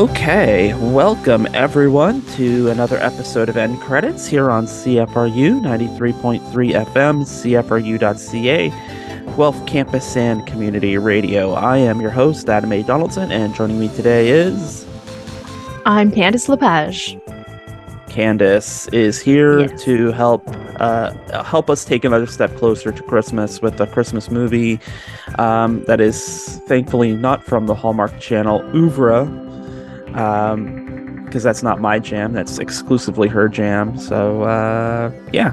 Okay, welcome everyone to another episode of End Credits here on CFRU 93.3 FM, CFRU.ca, Guelph Campus and Community Radio. I am your host, Adam A. Donaldson, and joining me today is. I'm Candice Lepage. Candice is here Yes. to help uh, help us take another step closer to Christmas with a Christmas movie um, that is thankfully not from the Hallmark Channel Oeuvre, because that's not my jam. That's exclusively her jam. So uh, yeah,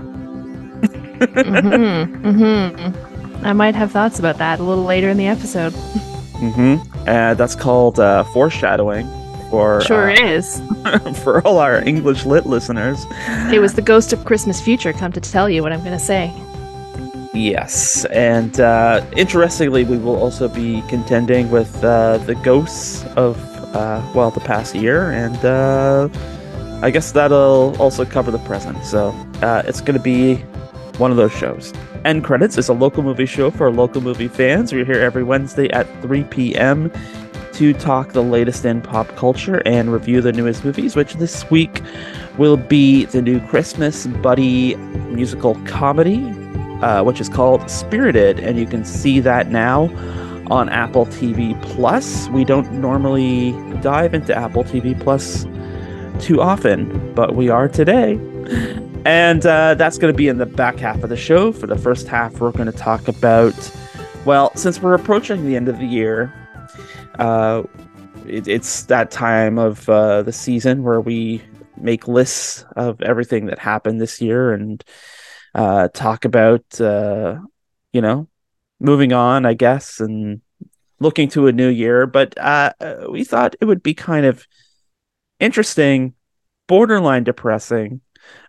hmm hmm I might have thoughts about that a little later in the episode. hmm uh, that's called uh, foreshadowing for Sure uh, is. for all our English lit listeners. It was the ghost of Christmas future come to tell you what I'm going to say. Yes, and uh, interestingly, we will also be contending with uh, the ghosts of well the past year, and uh, I guess that'll also cover the present. So uh, it's going to be one of those shows. End Credits is a local movie show for local movie fans. We're here every Wednesday at 3 p.m. to talk the latest in pop culture and review the newest movies, which this week will be the new Christmas buddy musical comedy uh, which is called Spirited, and you can see that now on Apple TV Plus. We don't normally dive into Apple TV Plus too often, but we are today. And uh, that's going to be in the back half of the show. For the first half, we're going to talk about, well, since we're approaching the end of the year, uh, it, it's that time of uh, the season where we make lists of everything that happened this year and uh, talk about, uh, you know, moving on, I guess, and looking to a new year. But uh, uh, we thought it would be kind of interesting, borderline depressing.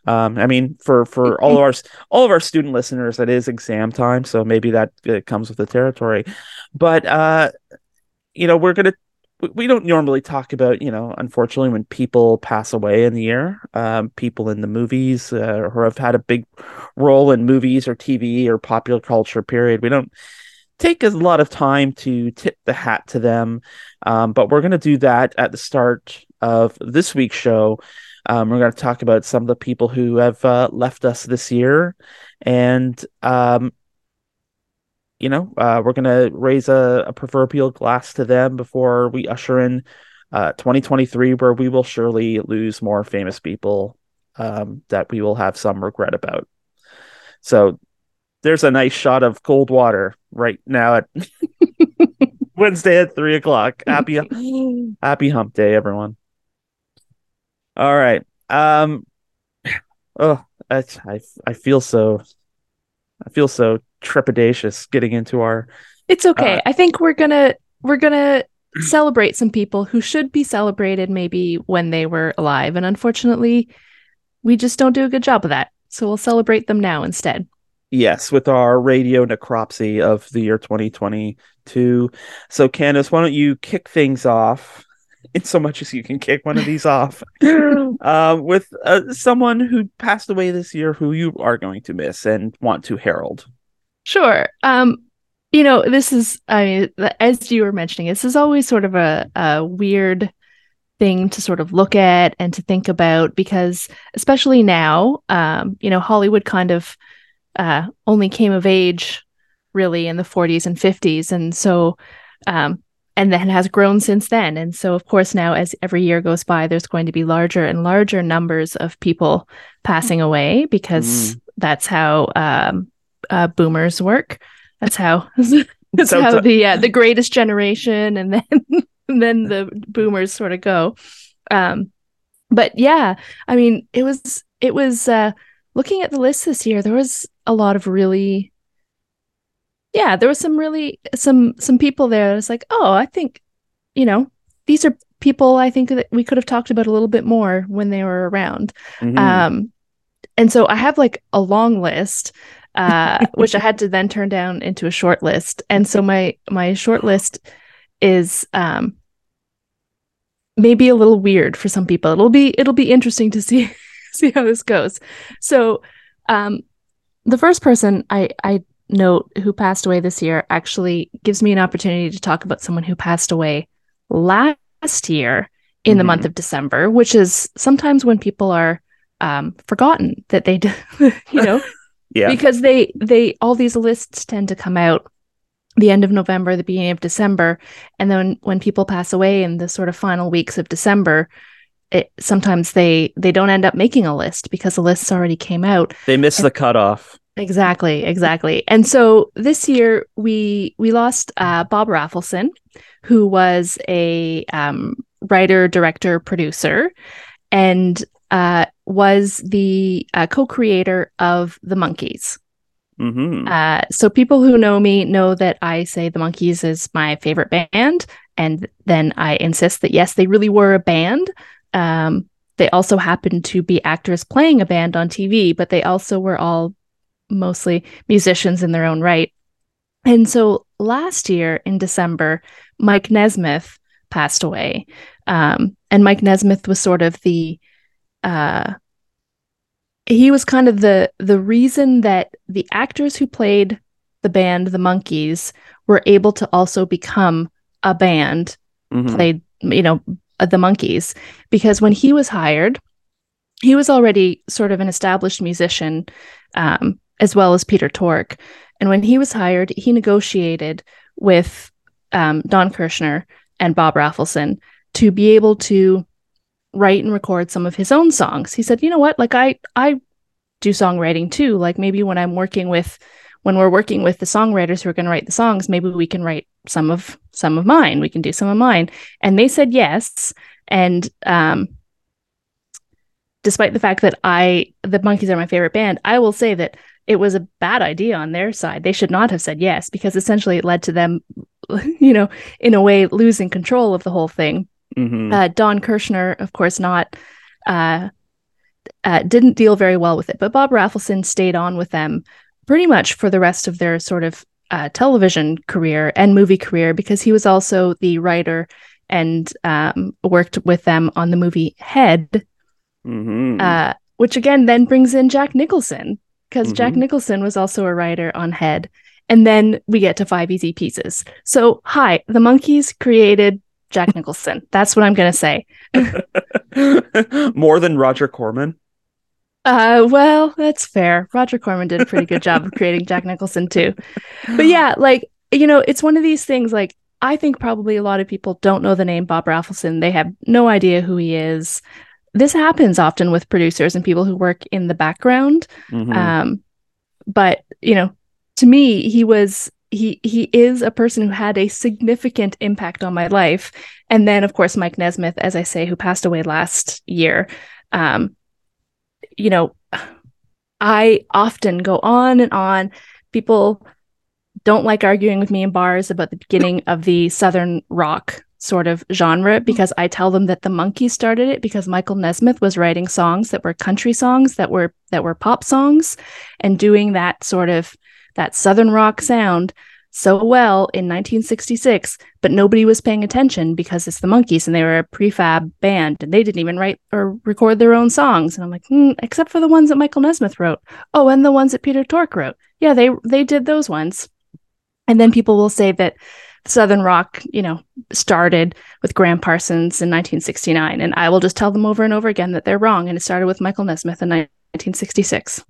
Um, I mean, for for all of our all of our student listeners, it is exam time, so maybe that uh, comes with the territory. But uh, you know, we're gonna we- we don't normally talk about you know unfortunately when people pass away in the year um, people in the movies uh, who have had a big role in movies or tv or popular culture period we don't take a lot of time to tip the hat to them um, but we're going to do that at the start of this week's show um, we're going to talk about some of the people who have uh, left us this year and um, you know, uh, we're gonna raise a, a proverbial glass to them before we usher in uh, 2023, where we will surely lose more famous people um, that we will have some regret about. So there's a nice shot of cold water right now at Wednesday at three o'clock. Happy Happy Hump Day, everyone. All right. Um. Oh, I I, I feel so. I feel so trepidatious getting into our It's okay. Uh, I think we're to we're going to celebrate some people who should be celebrated maybe when they were alive and unfortunately we just don't do a good job of that. So we'll celebrate them now instead. Yes, with our radio necropsy of the year 2022. So, Candice, why don't you kick things off in so much as you can kick one of these off uh, with uh, someone who passed away this year who you are going to miss and want to herald? Sure. Um, you know, this is I mean, as you were mentioning, this is always sort of a, a weird thing to sort of look at and to think about because especially now, um, you know, Hollywood kind of uh only came of age really in the 40s and 50s. And so um and then has grown since then. And so of course now as every year goes by, there's going to be larger and larger numbers of people passing away because that's how um uh, boomers work. That's how that's So- how the uh, the greatest generation and then and then the boomers sort of go. Um, but yeah, I mean, it was it was uh, looking at the list this year. There was a lot of really, yeah, there was some really some some people there. It's like, oh, I think, you know, these are people I think that we could have talked about a little bit more when they were around. Mhm. Um, and so I have like a long list, uh, which I had to then turn down into a short list. And so my my short list is um maybe a little weird for some people. It'll be it'll be interesting to see see how this goes. So um the first person I I note who passed away this year actually gives me an opportunity to talk about someone who passed away last year in mm-hmm. the month of December, which is sometimes when people are um, forgotten that they, do, you know, yeah, because they they all these lists tend to come out the end of November, the beginning of December, and then when people pass away in the sort of final weeks of December, it, sometimes they they don't end up making a list because the lists already came out. They miss and, the cutoff. Exactly, exactly. And so this year we we lost uh, Bob Rafelson, who was a um, writer, director, producer, and uh, was the uh, co-creator of the Monkees. Mm-hmm. Uh, so people who know me know that I say the Monkees is my favorite band, and then I insist that yes, they really were a band. Um, they also happened to be actors playing a band on TV, but they also were all mostly musicians in their own right. And so last year in December, Mike Nesmith passed away. Um, and Mike Nesmith was sort of the uh, he was kind of the the reason that the actors who played the band the Monkees were able to also become a band mm-hmm. played you know the Monkees because when he was hired he was already sort of an established musician um, as well as Peter Tork and when he was hired he negotiated with um, Don Kirshner and Bob Rafelson to be able to write and record some of his own songs. He said, "You know what? Like I I do songwriting too. Like maybe when I'm working with when we're working with the songwriters who are going to write the songs, maybe we can write some of some of mine. We can do some of mine." And they said yes. And um despite the fact that I the Monkees are my favorite band, I will say that it was a bad idea on their side. They should not have said yes because essentially it led to them, you know, in a way losing control of the whole thing. Mm-hmm. Uh, Don Kirshner, of course, not uh, uh, didn't deal very well with it, but Bob Rafelson stayed on with them pretty much for the rest of their sort of uh, television career and movie career because he was also the writer and um, worked with them on the movie Head, mm-hmm. Uh, which again then brings in Jack Nicholson because mm-hmm. Jack Nicholson was also a writer on Head. And then we get to Five Easy Pieces. So, hi, the Monkees created Jack Nicholson. That's what I'm going to say. More than Roger Corman? Uh, well, that's fair. Roger Corman did a pretty good job of creating Jack Nicholson too. But yeah, like, you know, it's one of these things like I think probably a lot of people don't know the name Bob Rafelson. They have no idea who he is. This happens often with producers and people who work in the background. Mm-hmm. Um, but you know, to me, he was he he is a person who had a significant impact on my life and then of course mike nesmith as i say who passed away last year um you know i often go on and on. People don't like arguing with me in bars about the beginning of the southern rock sort of genre because I tell them that the Monkees started it because Michael Nesmith was writing songs that were country songs that were that were pop songs and doing that sort of that Southern rock sound so well in 1966, but nobody was paying attention because it's the Monkees and they were a prefab band and they didn't even write or record their own songs. And I'm like, mm, except for the ones that Michael Nesmith wrote. Oh, and the ones that Peter Tork wrote. Yeah, they they did those ones. And then people will say that Southern rock, you know, started with Gram Parsons in 1969, and I will just tell them over and over again that they're wrong, and it started with Michael Nesmith in 1966.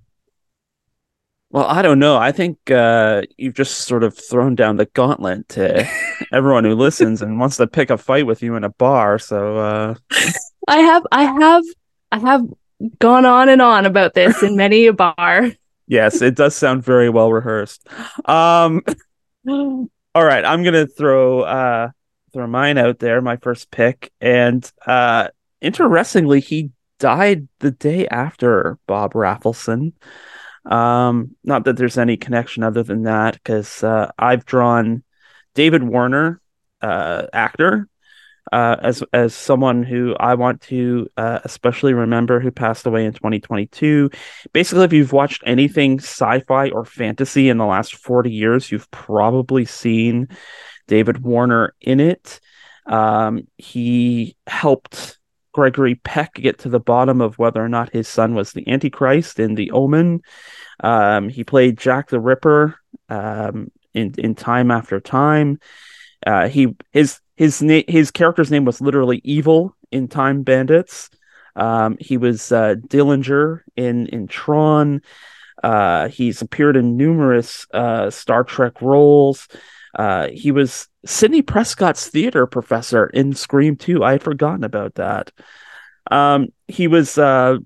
Well, I don't know. I think uh, you've just sort of thrown down the gauntlet to everyone who listens and wants to pick a fight with you in a bar. So uh... I have, I have, I have gone on and on about this in many a bar. yes, it does sound very well rehearsed. Um, all right, I'm gonna throw uh, throw mine out there. My first pick, and uh, interestingly, he died the day after Bob Rafelson. Um, not that there's any connection other than that, because uh, I've drawn David Warner, uh, actor, uh, as as someone who I want to uh, especially remember who passed away in 2022. Basically, if you've watched anything sci-fi or fantasy in the last 40 years, you've probably seen David Warner in it. Um, he helped Gregory Peck get to the bottom of whether or not his son was the Antichrist in The Omen. Um, he played Jack the Ripper um, in in Time After Time. Uh, he his his name his character's name was literally Evil in Time Bandits. Um, he was uh, Dillinger in in Tron. Uh, he's appeared in numerous uh, Star Trek roles. Uh, he was Sidney Prescott's theater professor in Scream 2. I had forgotten about that. Um, he was uh,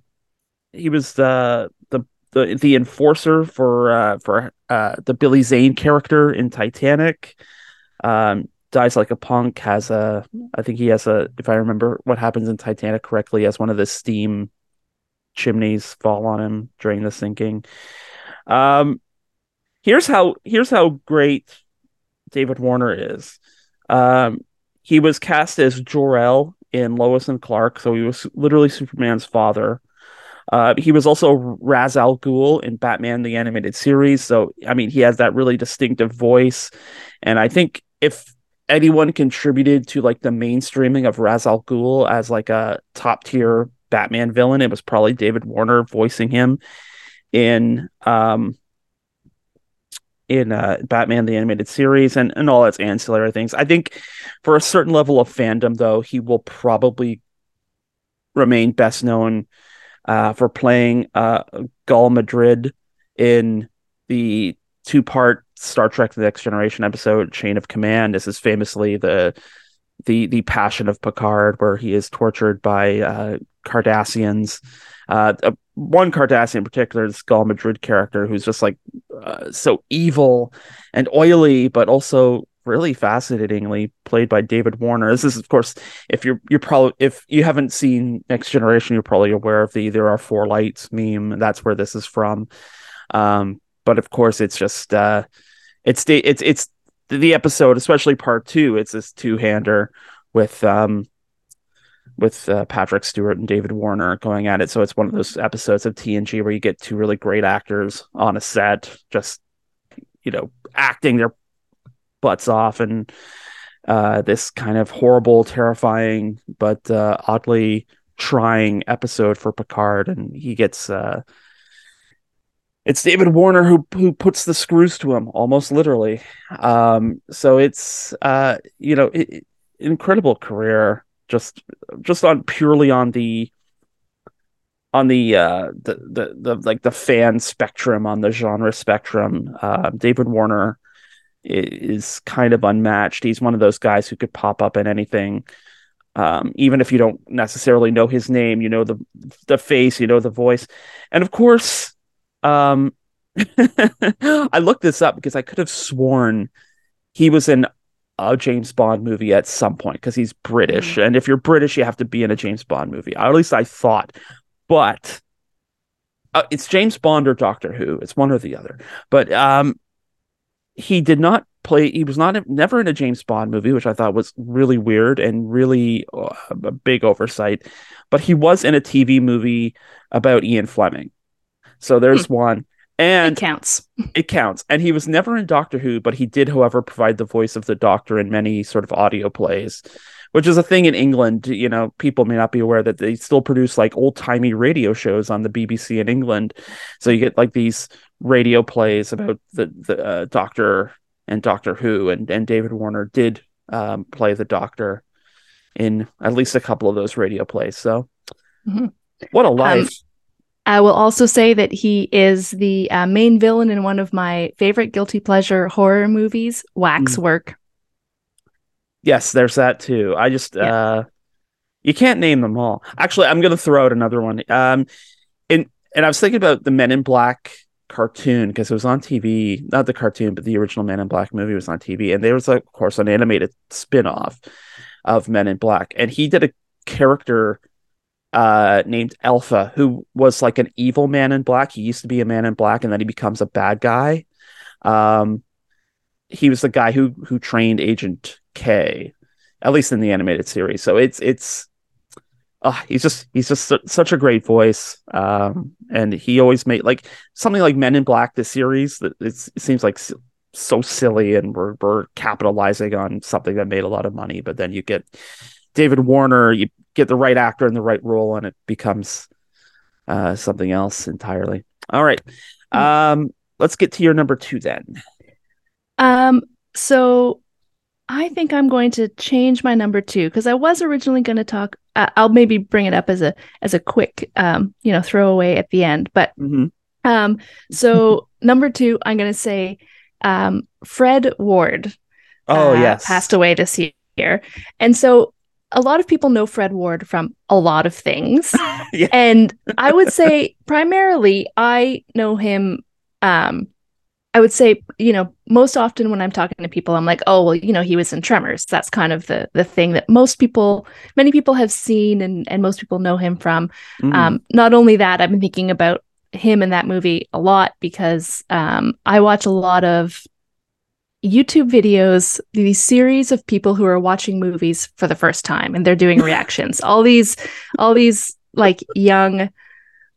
he was the the the, the enforcer for uh, for uh, the Billy Zane character in Titanic. Um, dies like a punk. Has a I think he has a if I remember what happens in Titanic correctly, has one of the steam chimneys fall on him during the sinking. Um, here's how here's how great David Warner is. Um, he was cast as Jor-El in Lois and Clark, so he was literally Superman's father. Uh, he was also Ra's al Ghul in Batman the Animated Series, so I mean he has that really distinctive voice, and I think if anyone contributed to like the mainstreaming of Ra's al Ghul as like a top tier Batman villain, it was probably David Warner voicing him in um in uh, Batman the animated series and and all its ancillary things. I think for a certain level of fandom though, he will probably remain best known uh, for playing uh, Gul Madred in the two-part Star Trek: The Next Generation episode "Chain of Command." This is famously the the the Passion of Picard, where he is tortured by uh, Cardassians. Uh, uh, one Cardassian in particular, this Gul Madred character, who's just like uh, so evil and oily, but also really fascinatingly played by David Warner. This is, of course, if you're you're probably if you haven't seen Next Generation, you're probably aware of the "There Are Four Lights" meme. That's where this is from. Um, but of course, it's just uh, it's it's it's the episode, especially part two. It's this two hander with um with uh, Patrick Stewart and David Warner going at it. So it's one of those episodes of TNG where you get two really great actors on a set, just you know, acting their butts off, and uh, this kind of horrible, terrifying, but uh, oddly trying episode for Picard, and he gets. Uh, it's David Warner who who puts the screws to him, almost literally. Um, so it's uh, you know, it, incredible career just just on purely on the on the uh the, the the like the fan spectrum on the genre spectrum uh david warner is kind of unmatched. He's one of those guys who could pop up in anything. Um even if you don't necessarily know his name you know the the face you know the voice. And of course um i looked this up because i could have sworn he was in a James Bond movie at some point because he's British, mm. and if you're British, you have to be in a James Bond movie. Or at least I thought, but uh, it's James Bond or Doctor Who. It's one or the other. But um, he did not play. He was not never in a James Bond movie, which I thought was really weird and really uh, a big oversight. But he was in a TV movie about Ian Fleming. So there's hmm. one. And it counts. It counts. And he was never in Doctor Who, but he did, however, provide the voice of the Doctor in many sort of audio plays, which is a thing in England. You know, people may not be aware that they still produce like old timey radio shows on the BBC in England. So you get like these radio plays about the the uh, Doctor and Doctor Who, and and David Warner did um, play the Doctor in at least a couple of those radio plays. So, mm-hmm. what a um, life! Um, I will also say that he is the uh, main villain in one of my favorite guilty pleasure horror movies, Waxwork. Mm. Yes, there's that too. I just yeah. uh you can't name them all. Actually, I'm going to throw out another one. Um and and I was thinking about the Men in Black cartoon because it was on TV, not the cartoon, but the original Men in Black movie was on TV and there was of course an animated spin-off of Men in Black and he did a character uh, named Alpha, who was like an evil man in black. He used to be a man in black, and then he becomes a bad guy. Um, he was the guy who who trained Agent K, at least in the animated series. So it's it's uh, he's just he's just su- such a great voice um, and he always made like something like men in black the series that it seems like so silly and we're, we're capitalizing on something that made a lot of money but then you get david warner you get the right actor in the right role and it becomes uh, something else entirely. All right. Hmm. Um, let's get to your number two then. Um, so I think I'm going to change my number two because I was originally going to talk. Uh, I'll maybe bring it up as a as a quick, um, you know, throwaway at the end. But Mm-hmm. um, so number two, I'm going to say um, Fred Ward. Oh uh, yes. passed away this year, and so a lot of people know Fred Ward from a lot of things, Yeah. and I would say primarily I know him. Um, I would say, you know, most often when I'm talking to people, I'm like, oh, well, you know, he was in Tremors. That's kind of the the thing that most people, many people have seen, and and most people know him from. Mhm. Um, not only that, I've been thinking about him in that movie a lot because um, I watch a lot of YouTube videos, these series of people who are watching movies for the first time and they're doing reactions. all these, all these like young,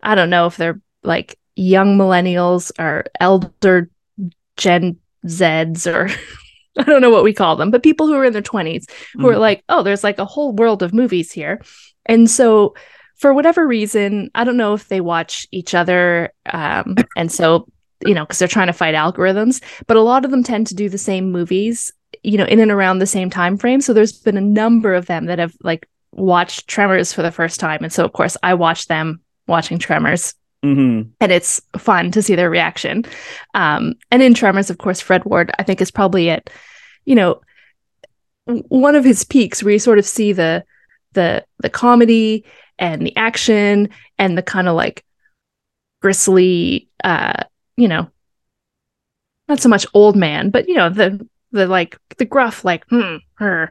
I don't know if they're like young millennials or elder Gen Zs or I don't know what we call them, but people who are in their 20s who are Mhm. like, oh, there's like a whole world of movies here. And so for whatever reason, I don't know if they watch each other. Um, and so, you know, because they're trying to fight algorithms, but a lot of them tend to do the same movies, you know, in and around the same time frame. So there's been a number of them that have like watched Tremors for the first time. And so of course I watched them watching Tremors Mhm. and it's fun to see their reaction. Um, and in Tremors, of course, Fred Ward, I think, is probably at, you know, one of his peaks where you sort of see the the the comedy and the action and the kind of like gristly, uh, you know, not so much old man, but you know the the like the gruff like hmm her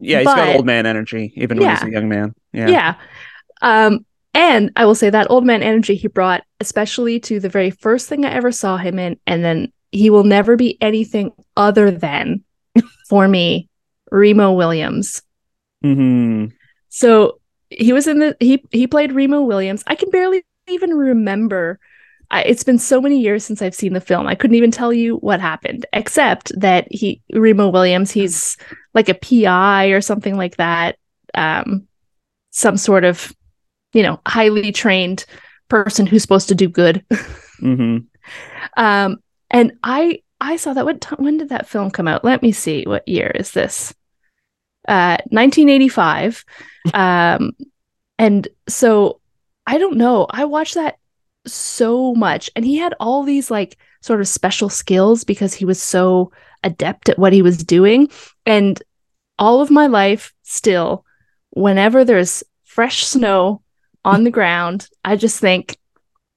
Yeah, he's got old man energy, even when he's a young man. Yeah. yeah. Um, and I will say that old man energy he brought, especially to the very first thing I ever saw him in, and then he will never be anything other than, for me, Remo Williams. hmm So he was in the he he played Remo Williams. I can barely even remember. I, it's been so many years since I've seen the film. I couldn't even tell you what happened, except that he Remo Williams. He's like a PI or something like that. Um, some sort of you know highly trained person who's supposed to do good. hmm Um, and I I saw that. What when did that film come out? Let me see. What year is this? Uh, 1985. um, and so I don't know. I watched that so much, and he had all these like sort of special skills because he was so adept at what he was doing. And all of my life, still, whenever there's fresh snow on the ground, I just think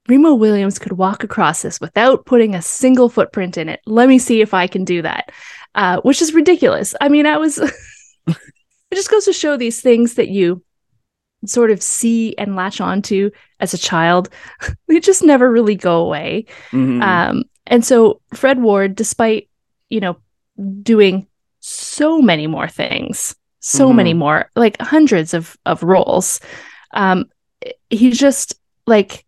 Remo Williams could walk across this without putting a single footprint in it. Let me see if I can do that, uh, which is ridiculous. I mean, I was, it just goes to show these things that you sort of see and latch onto as a child, they just never really go away. hmm Um, and so Fred Ward, despite, you know, doing so many more things, so Mhm. many more, like hundreds of of roles, um, he's just like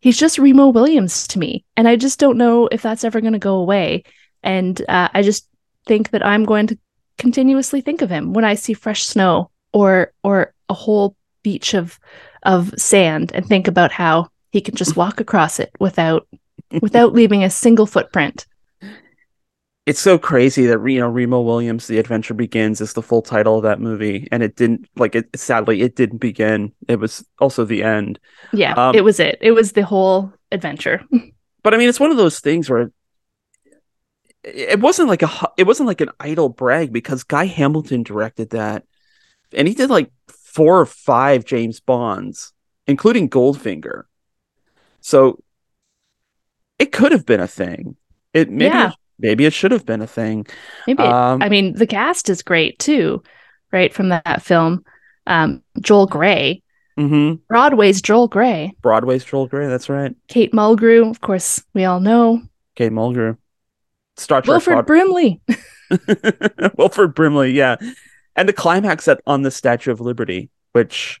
he's just Remo Williams to me, and I just don't know if that's ever going to go away. And uh, I just think that I'm going to continuously think of him when I see fresh snow or or a whole beach of of sand, and think about how he can just walk across it without without leaving a single footprint. It's so crazy that you know Remo Williams, The Adventure Begins, is the full title of that movie, and it didn't like it. Sadly, it didn't begin. It was also the end. Yeah, Um, it was it. It was the whole adventure. But I mean, it's one of those things where it it wasn't like a it wasn't like an idle brag because Guy Hamilton directed that, and he did like four or five James Bonds, including Goldfinger. So it could have been a thing. It maybe Yeah. it, maybe it should have been a thing. Maybe Um, I mean the cast is great too, right? From that film. Um, Joel Grey, hmm Broadway's Joel Grey, Broadway's Joel Grey. That's right. Kate Mulgrew, of course, we all know. Kate Mulgrew. Star Trek. Wilford Broad- Brimley. Wilford Brimley, yeah. And the climax at on the Statue of Liberty, which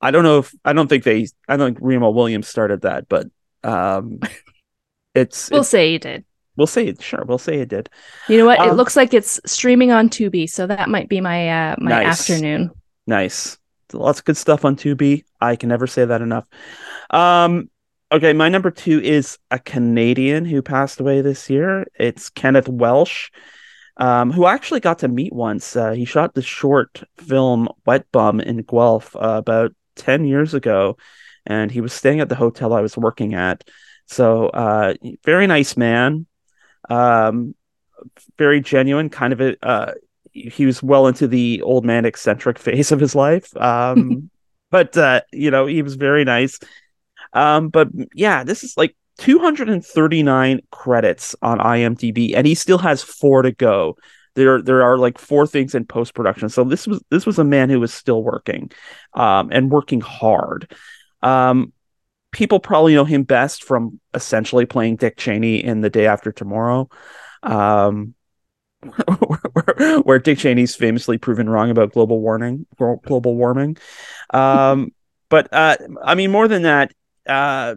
I don't know if I don't think they I don't think Remo Williams started that, but um it's, We'll it's say you did. we'll say it sure, we'll say it did. You know what? it Um, looks like it's streaming on Tubi, so that might be my uh my Nice. afternoon. Nice. Lots of good stuff on Tubi. I can never say that enough. Um okay, my number 2 is a Canadian who passed away this year. It's Kenneth Welsh. Um, who I actually got to meet once. Uh, he shot the short film Wet Bum in Guelph uh, about 10 years ago, and he was staying at the hotel I was working at. So, uh, very nice man, um, very genuine, kind of a. Uh, he was well into the old man eccentric phase of his life. Um, but uh, you know, he was very nice. Um, but yeah, this is like 239 credits on IMDb, and he still has four to go. There, there are like four things in post production. So this was this was a man who was still working, um, and working hard. Um, people probably know him best from essentially playing Dick Cheney in The Day After Tomorrow, um, where, Dick Cheney's famously proven wrong about global warming. Global warming, um, but uh, I mean, more than that, uh,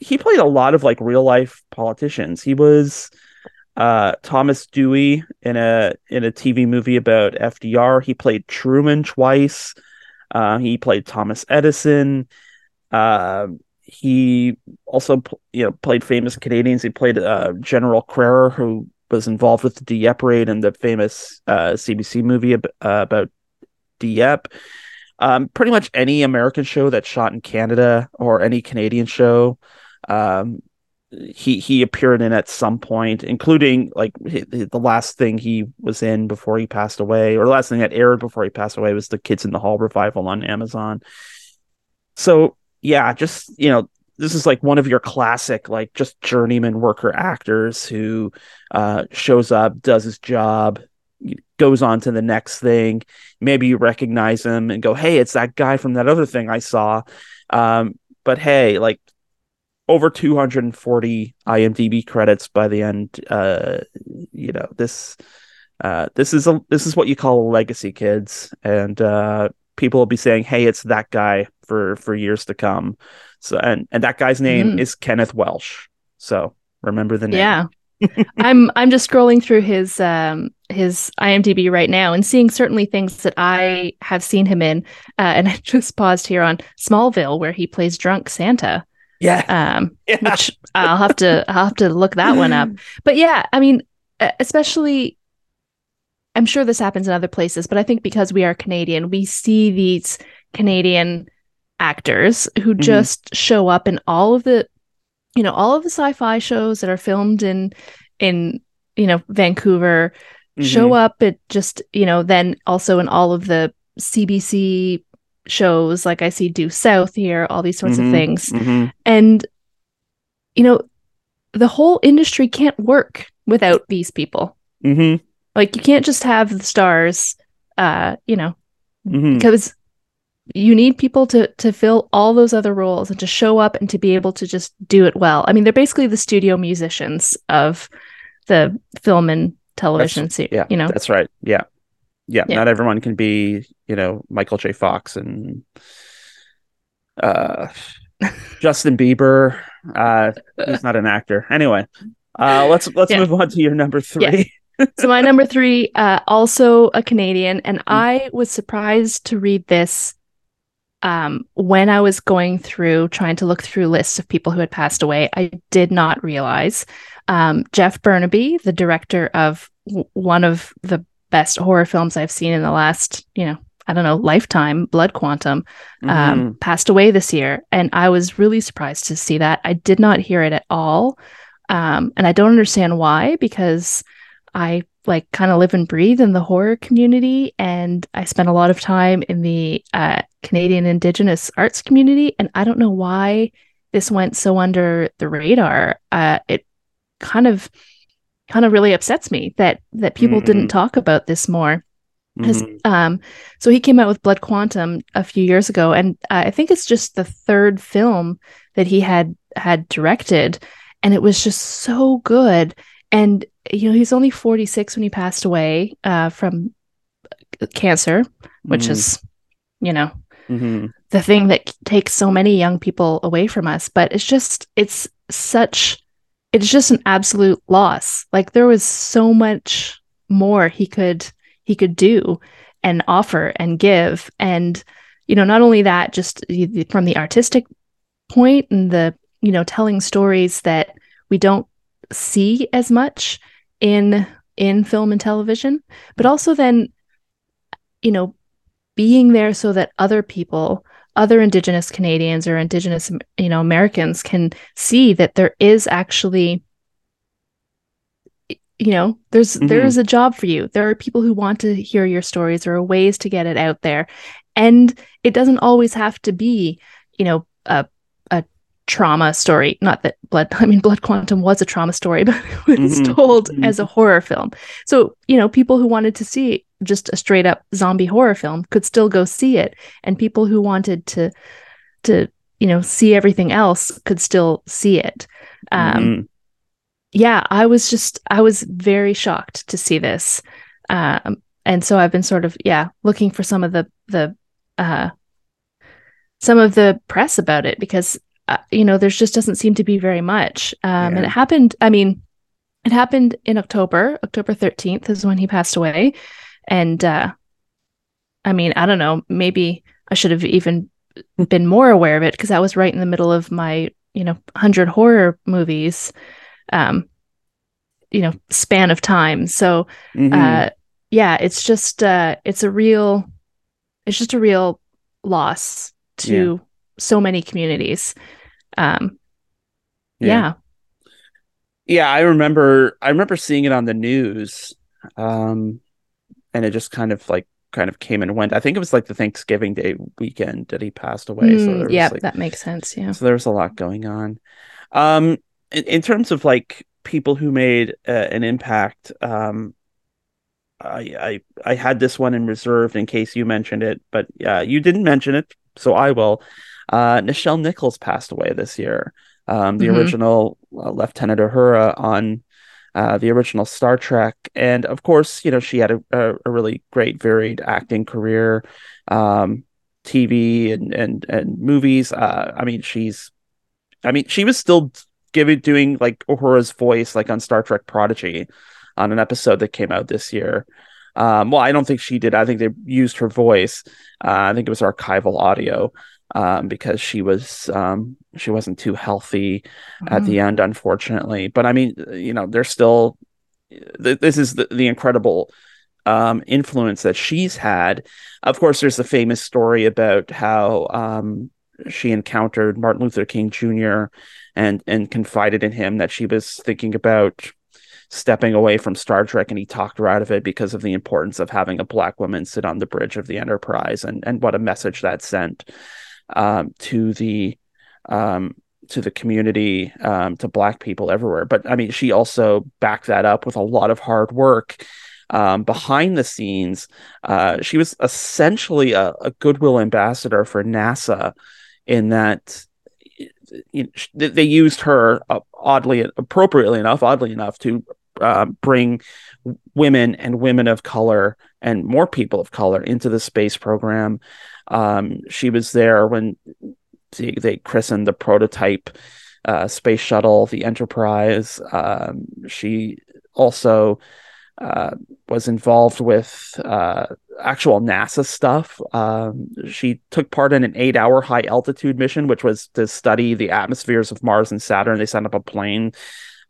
he played a lot of like real life politicians. He was uh, Thomas Dewey in a in a TV movie about FDR. He played Truman twice. Uh, he played Thomas Edison. Uh, he also you know played famous Canadians. He played uh, General Crerar, who was involved with the Dieppe raid and the famous CBC uh, movie ab- uh, about Dieppe. Um, pretty much any American show that's shot in Canada or any Canadian show um, he he appeared in at some point, including like the last thing he was in before he passed away, or the last thing that aired before he passed away was the Kids in the Hall revival on Amazon. So yeah, just you know, this is like one of your classic like just journeyman worker actors who uh, shows up, does his job, goes on to the next thing. Maybe you recognize him and go, "Hey, it's that guy from that other thing I saw." Um, but hey, like over 240 IMDb credits by the end. Uh, you know this. Uh, this is a this is what you call a legacy, kids, and uh, people will be saying, "Hey, it's that guy" for for years to come. So, and and that guy's name mm. is Kenneth Welsh. So remember the name. Yeah, I'm I'm just scrolling through his um his IMDb right now and seeing certainly things that I have seen him in. Uh, and I just paused here on Smallville, where he plays drunk Santa. Yeah. Um, yeah. which I'll have to I'll have to look that one up. But yeah, I mean, especially I'm sure this happens in other places, but I think because we are Canadian, we see these Canadian actors who mm-hmm. just show up in all of the you know, all of the sci-fi shows that are filmed in in you know, Vancouver mm-hmm. show up at just, you know, then also in all of the CBC shows like I see Due South here, all these sorts mm-hmm, of things. Mm-hmm. And, you know, the whole industry can't work without these people. Mm-hmm. Like, you can't just have the stars, uh, you know, mm-hmm. because you need people to to fill all those other roles and to show up and to be able to just do it well. I mean, they're basically the studio musicians of the film and television series. Yeah, you know, that's right. Yeah yeah, yeah, not everyone can be, you know, Michael J. Fox and uh, Justin Bieber. Uh, he's not an actor. Anyway, uh, let's let's yeah. move on to your number three. Yeah. so my number three, uh, also a Canadian, and mm. I was surprised to read this um, when I was going through trying to look through lists of people who had passed away. I did not realize um, Jeff Barnaby, the director of w- one of the best horror films I've seen in the last, you know, I don't know, lifetime, Blood Quantum, um, mm-hmm. passed away this year. And I was really surprised to see that. I did not hear it at all. Um, and I don't understand why, because I like kind of live and breathe in the horror community. And I spent a lot of time in the uh, Canadian Indigenous arts community. And I don't know why this went so under the radar. Uh, it kind of kind of really upsets me that that people mm-hmm. didn't talk about this more. Mm-hmm. Um, so he came out with Blood Quantum a few years ago, and uh, I think it's just the third film that he had had directed, and it was just so good. And you know, he's only forty six when he passed away uh, from cancer, which mm-hmm. is, you know, mm-hmm. the thing that takes so many young people away from us. But it's just, it's such it's just an absolute loss. Like there was so much more he could he could do and offer and give and you know not only that just from the artistic point and the you know telling stories that we don't see as much in in film and television, but also then, you know, being there so that other people, other Indigenous Canadians or Indigenous, you know, Americans can see that there is actually you know there's mm-hmm. there is a job for you. There are people who want to hear your stories. There are ways to get it out there. And it doesn't always have to be you know a a trauma story not that blood i mean blood quantum was a trauma story but it was mm-hmm. told mm-hmm. as a horror film so you know people who wanted to see just a straight up zombie horror film could still go see it and people who wanted to to you know see everything else could still see it um mm-hmm yeah, I was just I was very shocked to see this. Um, and so I've been sort of yeah looking for some of the the uh, some of the press about it because uh, you know there's just doesn't seem to be very much. Um, yeah. And it happened. I mean, it happened in October. October 13th is when he passed away, and uh, I mean I don't know maybe I should have even been more aware of it because I was right in the middle of my you know 100 horror movies um, you know, span of time. So, mm-hmm. uh, yeah, it's just uh, it's a real, it's just a real loss to yeah. so many communities. Um, yeah. yeah. Yeah, I remember I remember seeing it on the news. Um and it just kind of like kind of came and went. I think it was like the Thanksgiving Day weekend that he passed away. Mm, so yeah, like, that makes sense. Yeah. So there was a lot going on. Um, in, in terms of like people who made uh, an impact. Um, I, I I had this one in reserve in case you mentioned it, but uh, you didn't mention it, so I will. Uh, Nichelle Nichols passed away this year. Um, the mm-hmm. original uh, Lieutenant Uhura on uh, the original Star Trek, and of course, you know she had a, a, a really great, varied acting career, um, TV and and and movies. Uh, I mean, she's, I mean, she was still giving doing like Uhura's voice like on Star Trek Prodigy on an episode that came out this year. Um, well, I don't think she did. I think they used her voice. Uh, I think it was archival audio um, because she was um, she wasn't too healthy mm-hmm. at the mm-hmm. end, unfortunately. But I mean, you know, there's still th- this is the, the incredible um, influence that she's had. Of course, there's the famous story about how um, she encountered Martin Luther King Jr. and and confided in him that she was thinking about stepping away from Star Trek and he talked her out of it because of the importance of having a black woman sit on the bridge of the Enterprise and and what a message that sent um, to the um, to the community um, to black people everywhere. But I mean she also backed that up with a lot of hard work um, behind the scenes. Uh, she was essentially a, a goodwill ambassador for NASA in that they used her uh, oddly appropriately enough oddly enough to uh, bring women and women of color and more people of color into the space program um, she was there when they, they christened the prototype uh, space shuttle the enterprise um, she also uh, was involved with uh, actual NASA stuff. Um, she took part in an eight hour high altitude mission, which was to study the atmospheres of Mars and Saturn. They sent up a plane.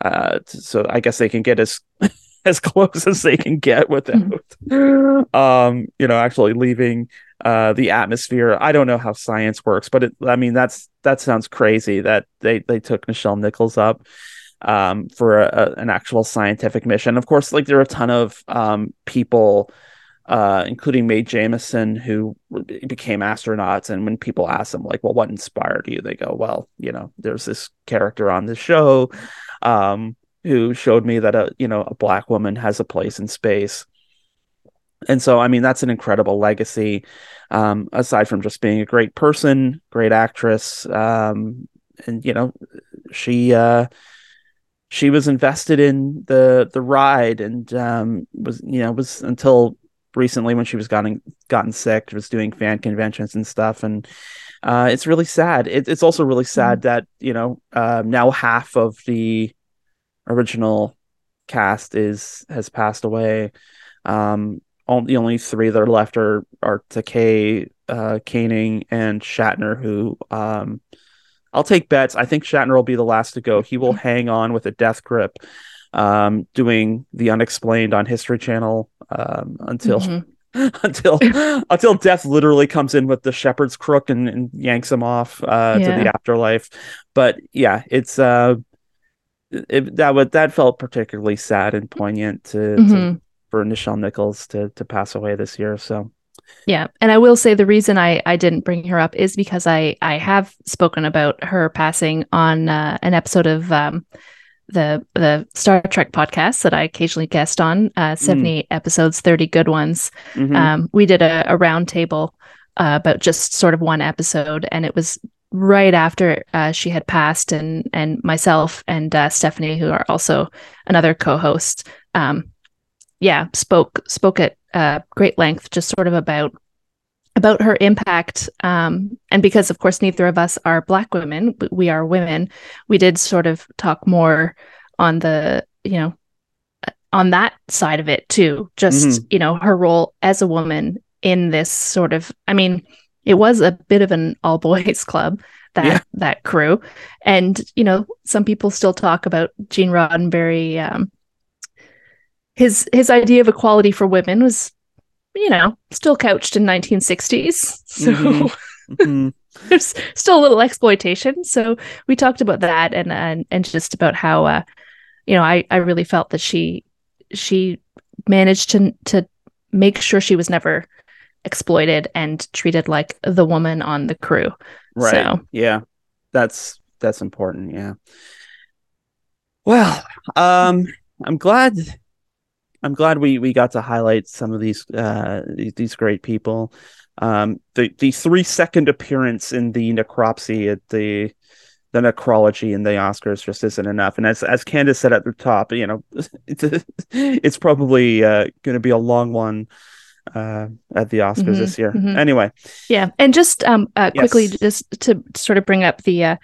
Uh, so I guess they can get as as close as they can get without mm-hmm. um, you know, actually leaving uh, the atmosphere. I don't know how science works, but it, I mean that's that sounds crazy that they they took Nichelle Nichols up um, for a, a, an actual scientific mission. Of course, like there are a ton of um, people uh, including Mae Jemison, who became astronauts. And when people ask them, like, well, what inspired you? They go, well, you know, there's this character on this show um, who showed me that a, you know, a black woman has a place in space. And so, I mean, that's an incredible legacy. Um, aside from just being a great person, great actress, um, and you know, she uh, she was invested in the the ride and um, was you know was until recently when she was gotten gotten sick, was doing fan conventions and stuff, and uh, it's really sad. It, it's also really sad mm-hmm. that you know uh, now half of the original cast is has passed away. Um, all, the only three that are left are are Takei, uh, Koenig, and Shatner, who um, I'll take bets. I think Shatner will be the last to go. He will hang on with a death grip um, doing the unexplained on History Channel um, until. Mm-hmm. until until death literally comes in with the shepherd's crook and, and yanks him off uh, yeah. to the afterlife but yeah it's uh it, that would that felt particularly sad and poignant to, mm-hmm. to for Nichelle Nichols to to pass away this year so yeah, and I will say the reason I I didn't bring her up is because I I have spoken about her passing on uh, an episode of um, the the Star Trek podcast that I occasionally guest on, uh, 78 mm. episodes, 30 good ones. Mm-hmm. Um, we did a, a roundtable uh, about just sort of one episode, and it was right after uh, she had passed, and and myself and uh, Stephanie, who are also another co-host, um, yeah, spoke spoke at uh, great length, just sort of about about her impact. Um, and because, of course, neither of us are Black women, we are women. We did sort of talk more on the, you know, on that side of it too. Just mm-hmm. you know, her role as a woman in this sort of. I mean, it was a bit of an all boys club that yeah. that crew, and you know, some people still talk about Gene Roddenberry. Um, his his idea of equality for women was you know still couched in 1960s so mm-hmm. Mm-hmm. there's still a little exploitation so we talked about that and and, and just about how uh you know i i really felt that she she managed to to make sure she was never exploited and treated like the woman on the crew right so. yeah that's that's important yeah well um i'm glad I'm glad we we got to highlight some of these uh these, great people. Um, the the three second appearance in the necropsy at the the necrology in the Oscars just isn't enough. And as as Candice said at the top, you know, it's a, it's probably uh, going to be a long one uh, at the Oscars mm-hmm, this year. Mm-hmm. Anyway, yeah, and just um uh, quickly, yes. just to sort of bring up the uh,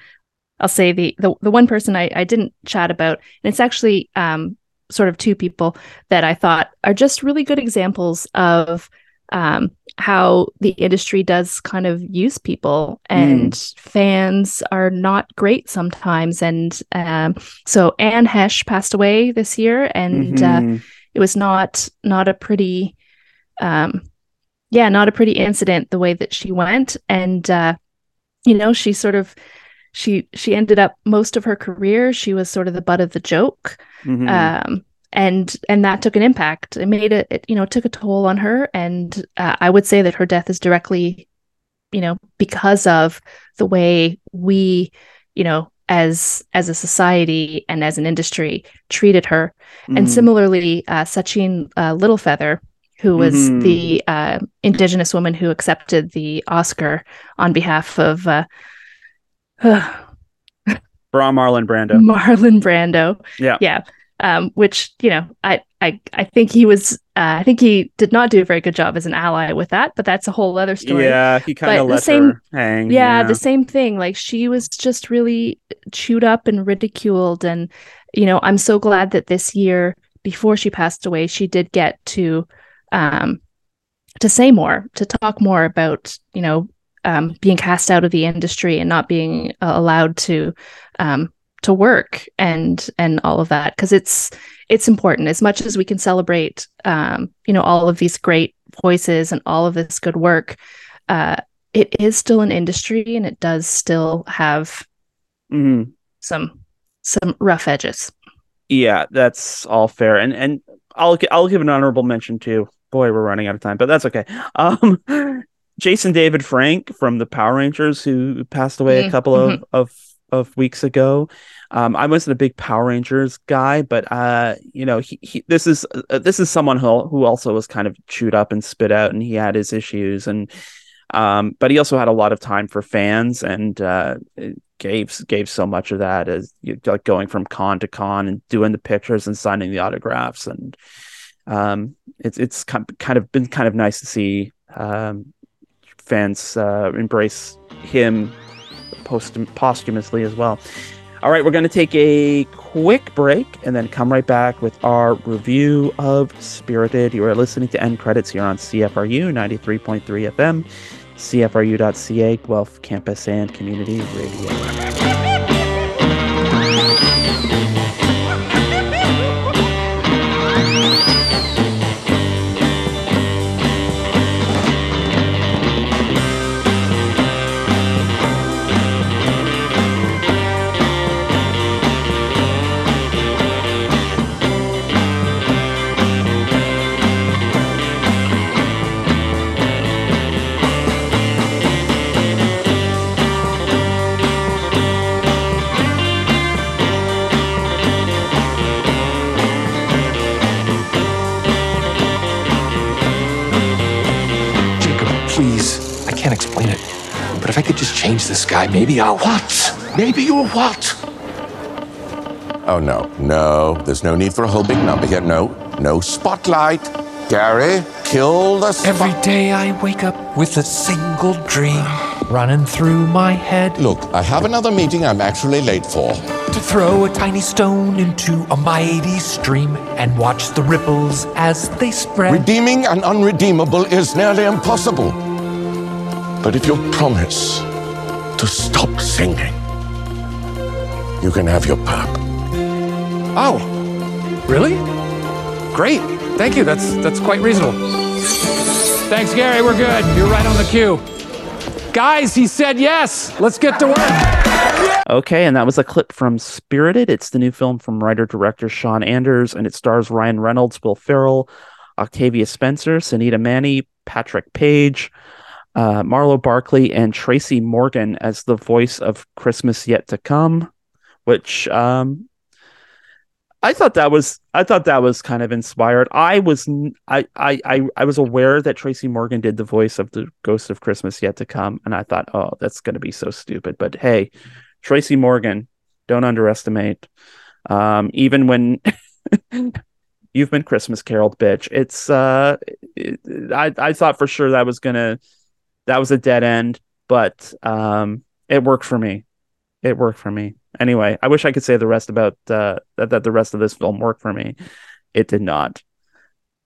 I'll say the the the one person I I didn't chat about, and it's actually um sort of two people that I thought are just really good examples of um, how the industry does kind of use people and mm. fans are not great sometimes. And um, so Anne Heche passed away this year, and uh, mm-hmm. uh, it was not not a pretty, um, yeah, not a pretty incident the way that she went. And uh, you know, she sort of she she ended up most of her career she was sort of the butt of the joke mm-hmm. um, and and that took an impact it made it, it you know took a toll on her and uh, i would say that her death is directly you know because of the way we you know as as a society and as an industry treated her mm-hmm. and similarly uh, sacheen uh, littlefeather who was mm-hmm. the uh, indigenous woman who accepted the oscar on behalf of uh, Bra Marlon Brando. Marlon Brando. Yeah. Yeah. Um, which, you know, I, I, I think he was, uh, I think he did not do a very good job as an ally with that, but that's a whole other story. Yeah. He kind of let the same, hang. Yeah, yeah. The same thing. Like she was just really chewed up and ridiculed. And, you know, I'm so glad that this year, before she passed away, she did get to, um, to say more, to talk more about, you know, um, being cast out of the industry and not being uh, allowed to um, to work and and all of that. Because it's it's important. As much as we can celebrate um, you know all of these great voices and all of this good work uh, it is still an industry and it does still have mm-hmm. some some rough edges. Yeah that's all fair. And and i'll i'll give an honorable mention too. Boy we're running out of time but that's okay. Um Jason David Frank from the Power Rangers, who passed away mm-hmm. a couple of, mm-hmm. of of weeks ago. Um, I wasn't a big Power Rangers guy, but uh, you know, he, he this is uh, this is someone who who also was kind of chewed up and spit out, and he had his issues, and um, but he also had a lot of time for fans, and uh, gave gave so much of that as you like going from con to con and doing the pictures and signing the autographs, and um, it's it's kind of been kind of nice to see um, fans uh, embrace him post- posthumously as well. All right, we're going to take a quick break and then come right back with our review of Spirited. You are listening to End Credits here on CFRU 93.3 FM, CFRU.ca, Guelph Campus and Community Radio. Sky. Maybe I'll what? Maybe you'll what? Oh, no, no. There's no need for a whole big number here. No, no spotlight. Gary, kill the spot- Every day I wake up with a single dream running through my head Look, I have another meeting I'm actually late for. to throw a tiny stone into a mighty stream and watch the ripples as they spread. Redeeming an unredeemable is nearly impossible. But if you'll promise to stop singing, you can have your pap. Oh, really? Great. Thank you. That's that's quite reasonable. Thanks, Gary. We're good. You're right on the cue. Guys, he said yes. Let's get to work. Okay, and that was a clip from Spirited. It's the new film from writer director Sean Anders, and it stars Ryan Reynolds, Will Ferrell, Octavia Spencer, Sunita Mani, Patrick Page, uh, Marlow Barkley, and Tracy Morgan as the voice of Christmas Yet to Come. Which um, I thought that was I thought that was kind of inspired. I was I I, I was aware that Tracy Morgan did the voice of the Ghost of Christmas Yet to Come, and I thought, oh, that's going to be so stupid. But hey, Tracy Morgan, don't underestimate. Um, even when you've been Christmas Carol, bitch. It's uh, it, I I thought for sure that was gonna that was a dead end, but um, it worked for me. It worked for me. Anyway, I wish I could say the rest about uh, that that the rest of this film worked for me. It did not.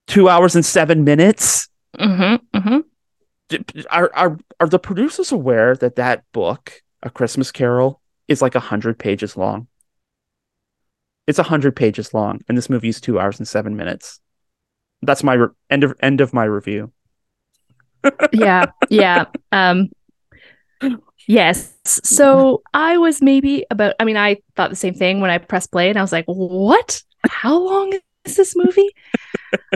Two hours and seven minutes. Mm-hmm, mm-hmm. Are are are the producers aware that that book, A Christmas Carol, is like a hundred pages long? It's a hundred pages long, and this movie is two hours and seven minutes. That's my re- end of end of my review. Yeah yeah um yes. So i was maybe about i mean i thought the same thing when i pressed play and i was like what? How long is this movie?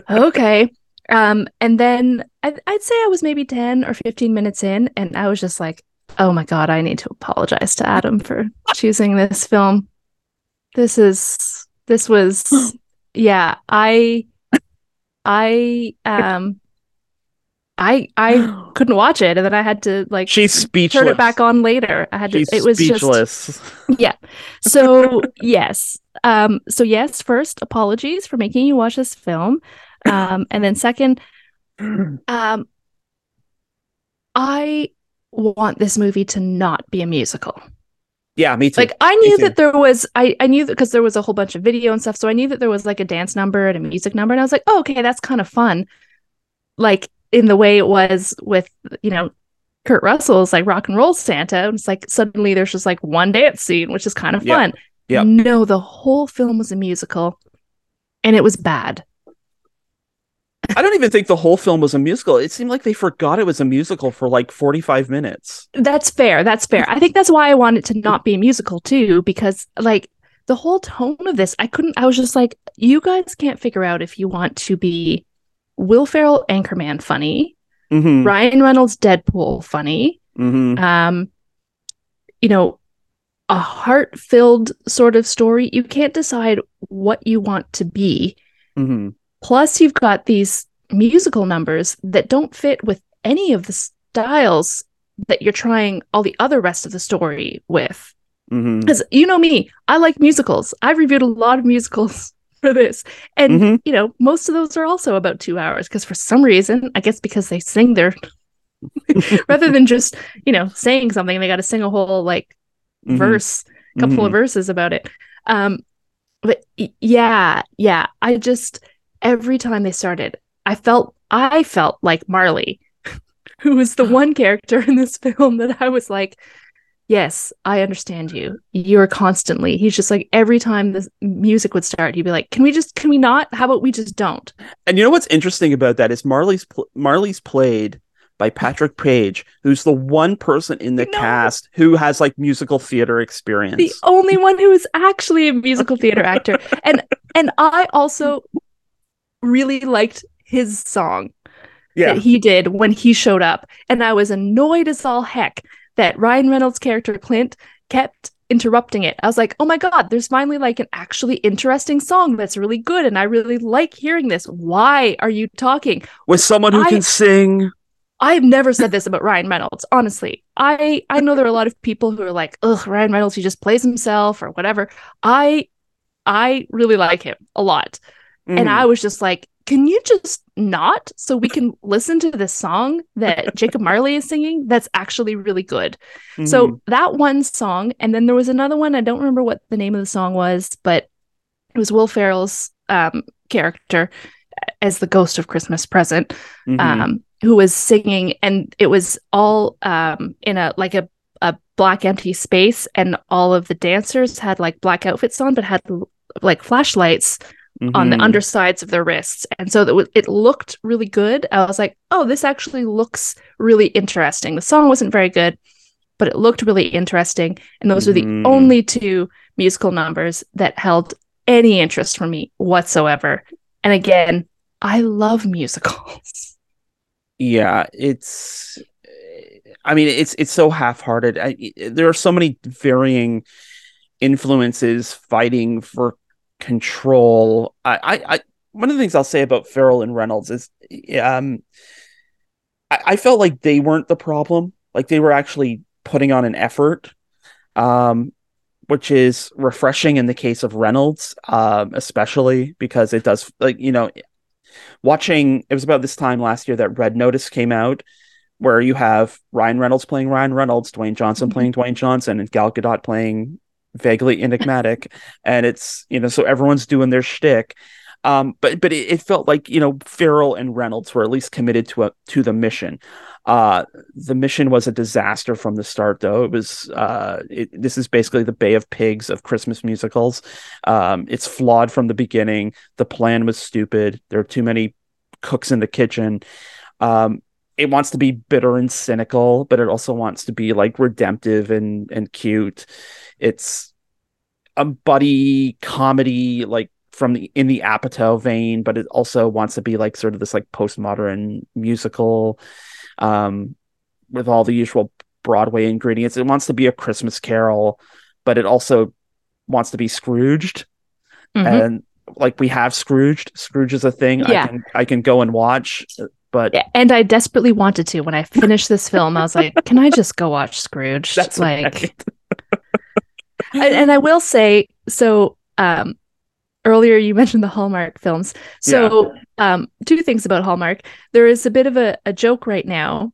Okay um and then I'd, I'd say i was maybe 10 or 15 minutes in and i was just like oh my god i need to apologize to adam for choosing this film. This is this was yeah i i um I I couldn't watch it, and then I had to like She's speechless. turn it back on later. I had to. It was speechless. just yeah. So yes, um. So yes, first apologies for making you watch this film, um, and then second, um, I want this movie to not be a musical. yeah, me too. Like I knew that there was I I knew that because there was a whole bunch of video and stuff, so I knew that there was like a dance number and a music number, and I was like, oh, okay, that's kind of fun. Like in the way it was with you know Kurt Russell's like rock and roll Santa, and it's like suddenly there's just like one dance scene, which is kind of fun. Yeah. No, the whole film was a musical, and it was bad. I don't even think the whole film was a musical. It seemed like they forgot it was a musical for like 45 minutes. That's fair. That's fair. I think that's why I want it to not be a musical too, because like the whole tone of this, I couldn't. I was just like, you guys can't figure out if you want to be Will Ferrell Anchorman funny, Mm-hmm. Ryan Reynolds Deadpool funny, Mm-hmm. um, you know, a heart-filled sort of story. You can't decide what you want to be. Mm-hmm. Plus, you've got these musical numbers that don't fit with any of the styles that you're trying all the other rest of the story with. Mm-hmm. Because you know me, I like musicals. I've reviewed a lot of musicals for this. And, Mhm. you know, most of those are also about two hours because for some reason, I guess because they sing their, rather than just, you know, saying something, they got to sing a whole like Mhm. verse, couple Mhm. of verses about it. Um, but yeah, yeah, I just every time they started, I felt I felt like Marley, who was the one character in this film that I was like, yes, I understand you. You're constantly. He's just like every time the music would start, he'd be like, "Can we just? Can we not? How about we just don't?" And you know what's interesting about that is Marley's pl- Marley's played by Patrick Page, who's the one person in the No. cast who has like musical theater experience. the only one who is actually a musical theater actor and and i also really liked his song yeah. that he did when he showed up and i was annoyed as all heck that ryan reynolds character clint kept interrupting it i was like oh my god there's finally like an actually interesting song that's really good and i really like hearing this why are you talking With someone who I- can sing. I've never said this about Ryan Reynolds. Honestly, I I know there are a lot of people who are like, "Ugh, Ryan Reynolds, he just plays himself or whatever." I I really like him a lot, mm. and I was just like, "Can you just not so we can listen to this song that Jacob Marley is singing? That's actually really good." Mm-hmm. So that one song, and then there was another one. I don't remember what the name of the song was, but it was Will Ferrell's um, character as the ghost of Christmas present. Mm-hmm. Um, who was singing and it was all um in a like a a black empty space and all of the dancers had like black outfits on but had like flashlights mm-hmm. on the mm-hmm. undersides of their wrists and so that it looked really good i was like oh this actually looks really interesting the song wasn't very good but it looked really interesting and those mm-hmm. are the only two musical numbers that held any interest for me whatsoever and again i love musicals yeah it's i mean it's it's so half-hearted I, there are so many varying influences fighting for control I, I i one of the things i'll say about Ferrell and reynolds is um I, I felt like they weren't the problem like they were actually putting on an effort um which is refreshing in the case of Reynolds, um, especially because it does like you know watching it was about this time last year that Red Notice came out, where you have Ryan Reynolds playing Ryan Reynolds, Dwayne Johnson mm-hmm. playing Dwayne Johnson, and Gal Gadot playing vaguely enigmatic, and it's you know so everyone's doing their shtick. Um, but but it, it, felt like you know Ferrell and Reynolds were at least committed to a to the mission. Uh, the mission was a disaster from the start, though. It was uh, it, this is basically the Bay of Pigs of Christmas musicals. Um, it's flawed from the beginning. The plan was stupid. There are too many cooks in the kitchen. Um, it wants to be bitter and cynical, but it also wants to be like redemptive and and cute. It's a buddy comedy, like from the in the Apatow vein, but it also wants to be like sort of this like postmodern musical um, with all the usual Broadway ingredients. It wants to be a Christmas Carol, but it also wants to be Scrooged, mm-hmm. and like we have Scrooged. Scrooge is a thing yeah. I can I can go and watch. But and I desperately wanted to when I finished this film. I was like, can I just go watch Scrooge? That's like, right. and, and I will say so. Um, earlier you mentioned the Hallmark films. So, yeah. um, two things about Hallmark. There is a bit of a, a joke right now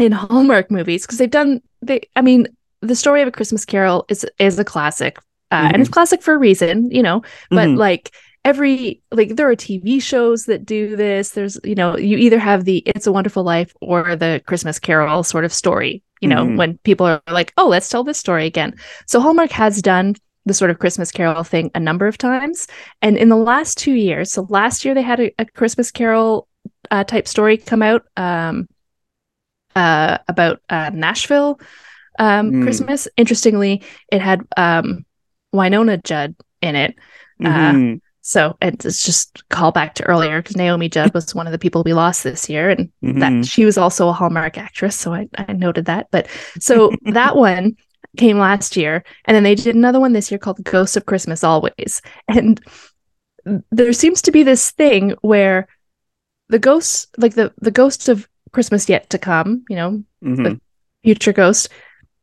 in Hallmark movies because they've done they. I mean, the story of a Christmas Carol is is a classic, uh, mm-hmm. and it's classic for a reason, you know. But mm-hmm. like every like there are TV shows that do this. There's you know you either have the It's a Wonderful Life or the Christmas Carol sort of story. You know, mm-hmm. when people are like, oh, let's tell this story again. So Hallmark has done the sort of Christmas Carol thing a number of times. And in the last two years, so last year they had a, a Christmas Carol uh, type story come out um, uh, about uh, Nashville um, mm. Christmas. Interestingly, it had um, Wynonna Judd in it. Uh, mm-hmm. So and it's just call back to earlier because Naomi Judd was one of the people we lost this year, and mm-hmm. that she was also a Hallmark actress. So I, I noted that. But so that one came last year and then they did another one this year called ghosts of christmas always and there seems to be this thing where the ghosts like the the ghost of christmas yet to come you know mm-hmm. the future ghost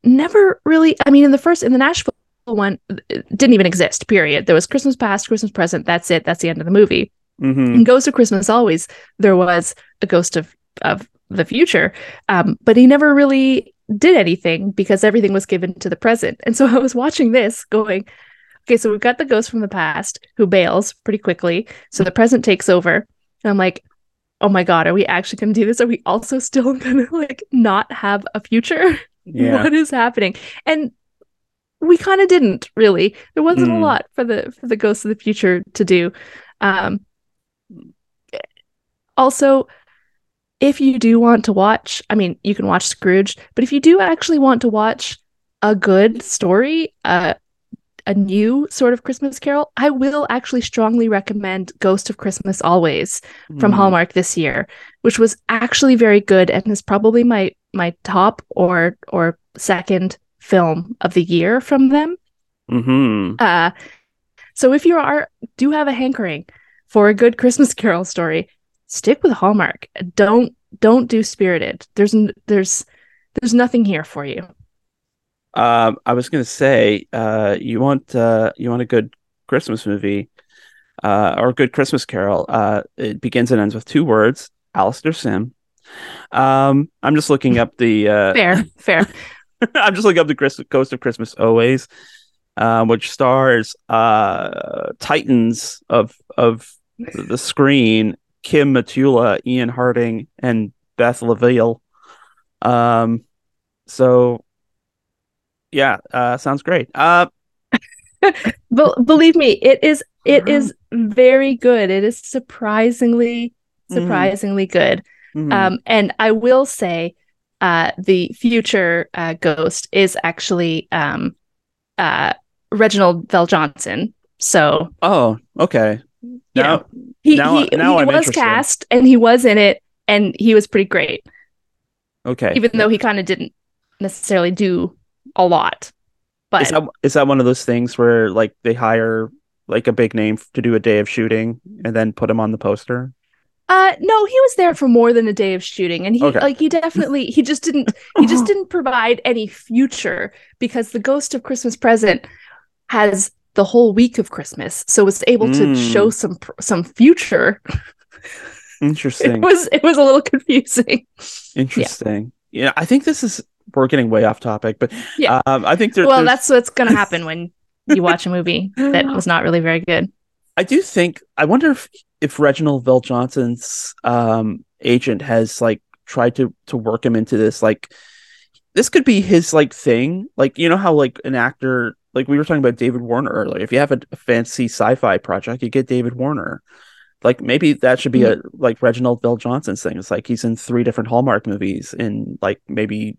never really i mean in the first in the nashville one didn't even exist period there was christmas past christmas present that's it that's the end of the movie mm-hmm. and ghost of christmas always there was a ghost of of the future um, but he never really did anything because everything was given to the present. And so I was watching this going, okay, so we've got the ghost from the past who bails pretty quickly. So the present takes over. And I'm like, oh my God, are we actually going to do this? Are we also still going to like not have a future? Yeah. what is happening? And we kind of didn't really. There wasn't mm. a lot for the for the ghosts of the future to do. Um, also, if you do want to watch, I mean, you can watch Scrooge, but if you do actually want to watch a good story, uh, a new sort of Christmas carol, I will actually strongly recommend Ghost of Christmas Always from mm. Hallmark this year, which was actually very good and is probably my my top or or second film of the year from them. Mm-hmm. Uh, so if you are do have a hankering for a good Christmas carol story, stick with Hallmark. Don't don't do Spirited. There's there's there's nothing here for you. Um, I was gonna say, uh, you want uh, you want a good Christmas movie, uh, or a good Christmas Carol. Uh, it begins and ends with two words: Alastair Sim. Um, I'm just looking up the uh, fair, fair. I'm just looking up the Chris- Ghost of Christmas Always, uh, which stars uh, titans of of the screen: Kim Matula, Ian Harding, and Beth Laville. Um, so yeah, uh, sounds great. Uh, but believe me, it is it is very good. It is surprisingly surprisingly mm. good. Mm. Um, and I will say, uh, the future uh, ghost is actually um, uh, Reginald VelJohnson. So, oh, okay. Now, he, now, he, now he was interested. cast and he was in it, and he was pretty great. Okay, even though he kind of didn't necessarily do a lot. But is that, is that one of those things where like they hire like a big name to do a day of shooting and then put him on the poster? Uh no, he was there for more than a day of shooting and he okay. like he definitely he just didn't he just didn't provide any future because the Ghost of Christmas Present has the whole week of Christmas so was able mm. to show some some future. Interesting. it was it was a little confusing. Interesting. Yeah. yeah, I think this is we're getting way off topic, but yeah, um, I think there, well, that's what's going to happen when you watch a movie that was not really very good. I do think I wonder if if Reginald VelJohnson's um, agent has like tried to to work him into this like this could be his like thing. Like you know how like an actor like we were talking about David Warner earlier. If you have a, a fancy sci-fi project you get David Warner. Like maybe that should be mm-hmm. a like Reginald VelJohnson's thing. It's like he's in three different Hallmark movies in like maybe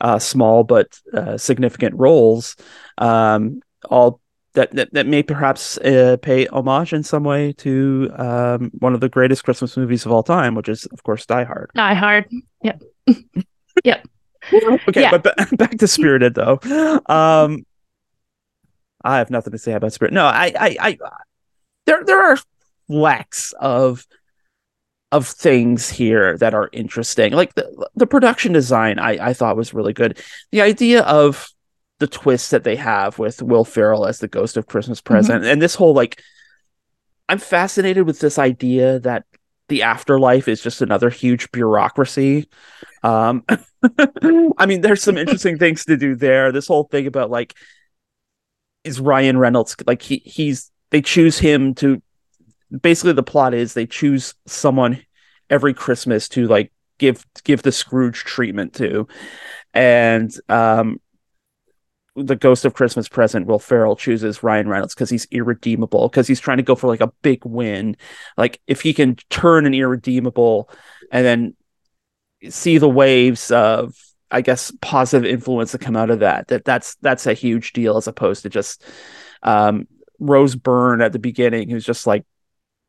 uh, small but uh, significant roles, um, all that, that, that may perhaps uh, pay homage in some way to um, one of the greatest Christmas movies of all time, which is of course Die Hard. Die Hard. Yep. yep. okay, yeah. but b- back to Spirited though. Um, I have nothing to say about Spirit. No, I, I, I, there, there are flecks of of things here that are interesting. Like the the production design, I I thought was really good. The idea of the twist that they have with Will Ferrell as the ghost of Christmas present, mm-hmm. and this whole like, I'm fascinated with this idea that the afterlife is just another huge bureaucracy. Um, I mean, there's some interesting things to do there. This whole thing about like, is Ryan Reynolds like he he's they choose him to basically the plot is they choose someone every Christmas to like give give the Scrooge treatment to, and um, the Ghost of Christmas Present, Will Ferrell chooses Ryan Reynolds because he's irredeemable because he's trying to go for like a big win. Like if he can turn an irredeemable and then see the waves of I guess positive influence that come out of that, that that's that's a huge deal as opposed to just um, Rose Byrne at the beginning, who's just like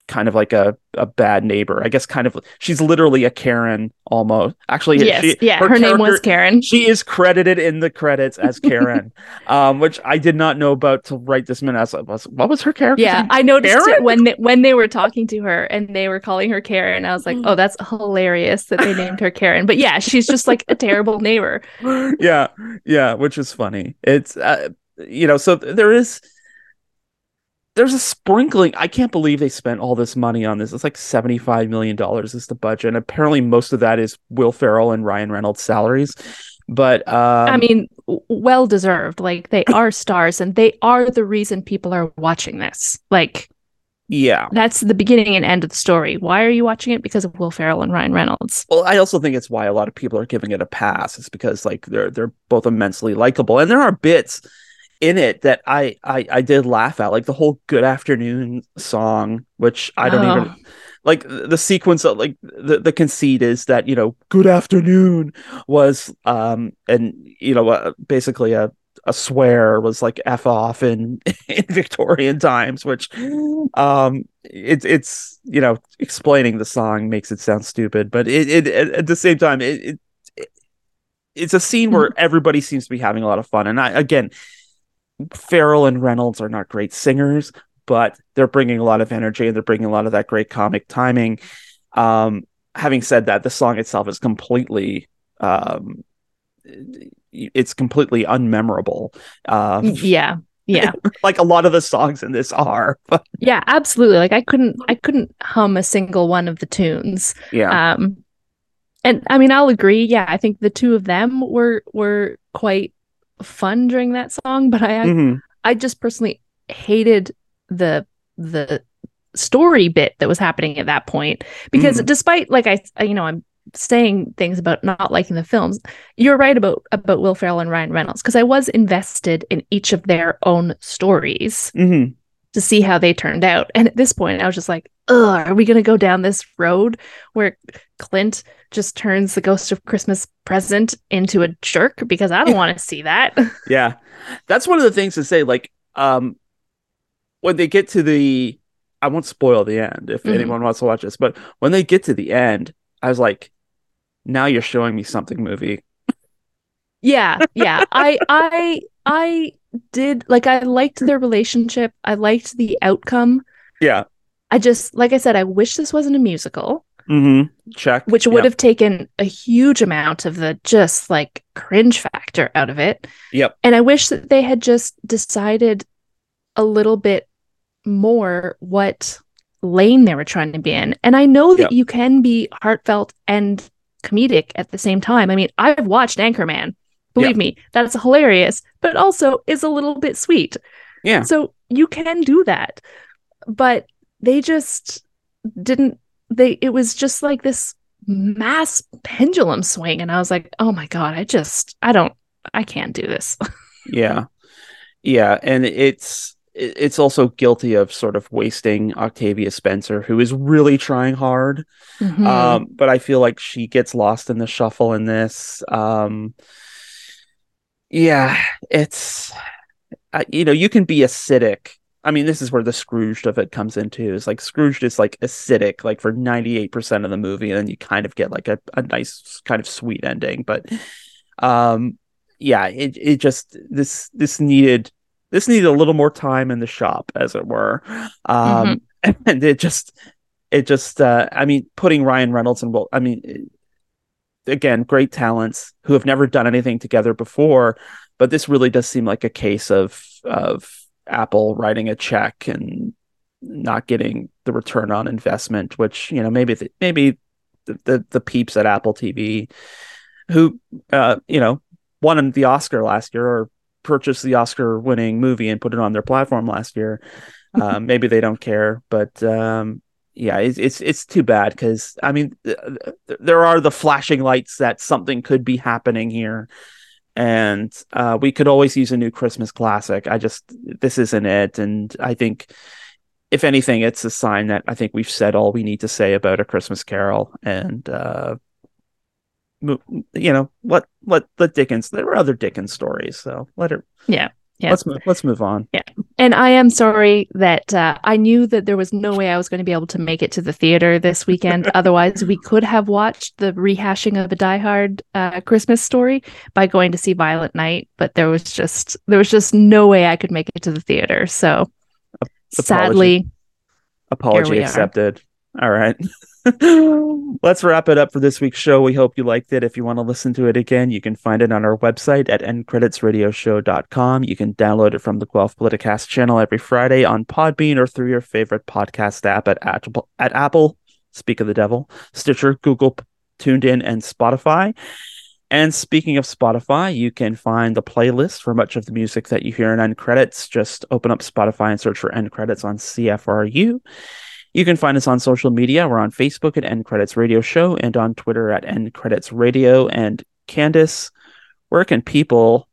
kind of like a, a bad neighbor. I guess kind of she's literally a Karen almost. Actually, yes, she, yeah, her, her name was Karen. She is credited in the credits as Karen, um, which I did not know about to write this minute. I was, what was her character? Yeah, name? I noticed Karen? it when they, when they were talking to her and they were calling her Karen. I was like, oh, that's hilarious that they named her Karen. But yeah, she's just like a terrible neighbor. Yeah, yeah, which is funny. It's uh, you know, so there is there's a sprinkling. I can't believe they spent all this money on this. It's like $75 million is the budget. And apparently most of that is Will Ferrell and Ryan Reynolds' salaries. But um, I mean, well deserved. Like they are stars and they are the reason people are watching this. Like, yeah, that's the beginning and end of the story. Why are you watching it? Because of Will Ferrell and Ryan Reynolds. Well, I also think it's why a lot of people are giving it a pass. It's because like they're they're both immensely likable, and there are bits in it that I, I I did laugh at, like the whole "Good Afternoon" song, which I don't oh. even like the sequence of like the, the conceit is that you know "Good Afternoon" was um and you know uh, basically a a swear was like f off in in Victorian times, which um it's it's you know explaining the song makes it sound stupid, but it, it at the same time it, it it's a scene where mm-hmm. everybody seems to be having a lot of fun. And I, again, Ferrell and Reynolds are not great singers, but they're bringing a lot of energy and they're bringing a lot of that great comic timing. Um, having said that, the song itself is completely um, it's completely unmemorable. Um, yeah, yeah, like a lot of the songs in this are. yeah, absolutely. Like I couldn't I couldn't hum a single one of the tunes. Yeah. Um, and I mean, I'll agree. Yeah, I think the two of them were were quite fun during that song, but I Mhm. I just personally hated the the story bit that was happening at that point because Mhm. despite like I you know I'm saying things about not liking the films you're right about about Will Ferrell and Ryan Reynolds because I was invested in each of their own stories Mhm. to see how they turned out and at this point I was just like ugh are we going to go down this road where Clint just turns the ghost of Christmas present into a jerk because I don't want to see that Yeah. That's one of the things to say. Like, um, when they get to the, I won't spoil the end if Mhm. anyone wants to watch this, but when they get to the end, I was like, now you're showing me something movie. Yeah, yeah. I I I did like I liked their relationship. I liked the outcome. Yeah. I just like I said I wish this wasn't a musical, Mm-hmm. Check. which would Yep. have taken a huge amount of the just like cringe factor out of it. Yep. And I wish that they had just decided a little bit more what lane they were trying to be in. And I know that Yep. you can be heartfelt and comedic at the same time. I mean, I've watched Anchorman. Believe Yep. me, that's hilarious, but also is a little bit sweet. Yeah. So you can do that. But they just didn't they it was just like this mass pendulum swing. And I was like, "Oh my god, I just I don't I can't do this." yeah. Yeah. And it's it's also guilty of sort of wasting octavia spencer who is really trying hard. Mhm. um but i feel like she gets lost in the shuffle in this. Um yeah it's uh, you know you can be acidic i mean this is where the scrooged of it comes into is like scrooged is like acidic like for 98% of the movie and then you kind of get like a, a nice kind of sweet ending but um yeah it, it just this this needed this needed a little more time in the shop as it were. Um and it just it just uh i mean putting ryan reynolds and well i mean again great talents who have never done anything together before but this really does seem like a case of of apple writing a check and not getting the return on investment which you know maybe the, maybe the, the the peeps at apple tv who uh you know won the oscar last year or purchased the oscar winning movie and put it on their platform last year um, maybe they don't care but um yeah it's it's, it's too bad because i mean th- th- there are the flashing lights that something could be happening here and uh, we could always use a new christmas classic. I just this isn't it. And i think if anything it's a sign that i think we've said all we need to say about a christmas carol. And uh you know let let let dickens there were other dickens stories so let her Yeah, yeah. let's move let's move on Yeah, And I am sorry that uh, I knew that there was no way I was going to be able to make it to the theater this weekend. Otherwise, we could have watched the rehashing of a Die Hard uh, Christmas story by going to see Violent Night. But there was just there was just no way I could make it to the theater. So sadly, Apology we are. accepted. All right. Let's wrap it up for this week's show. We hope you liked it. If you want to listen to it again, you can find it on our website at endcreditsradioshow.com. You can download it from the Guelph Politicast channel every Friday on Podbean or through your favorite podcast app at Apple, at Apple, speak of the devil, Stitcher, Google, TuneIn, and Spotify. And speaking of Spotify, you can find the playlist for much of the music that you hear in End Credits. Just open up Spotify and search for End Credits on CFRU. You can find us on social media. We're on Facebook at End Credits Radio Show and on Twitter at End Credits Radio. And Candice, where can people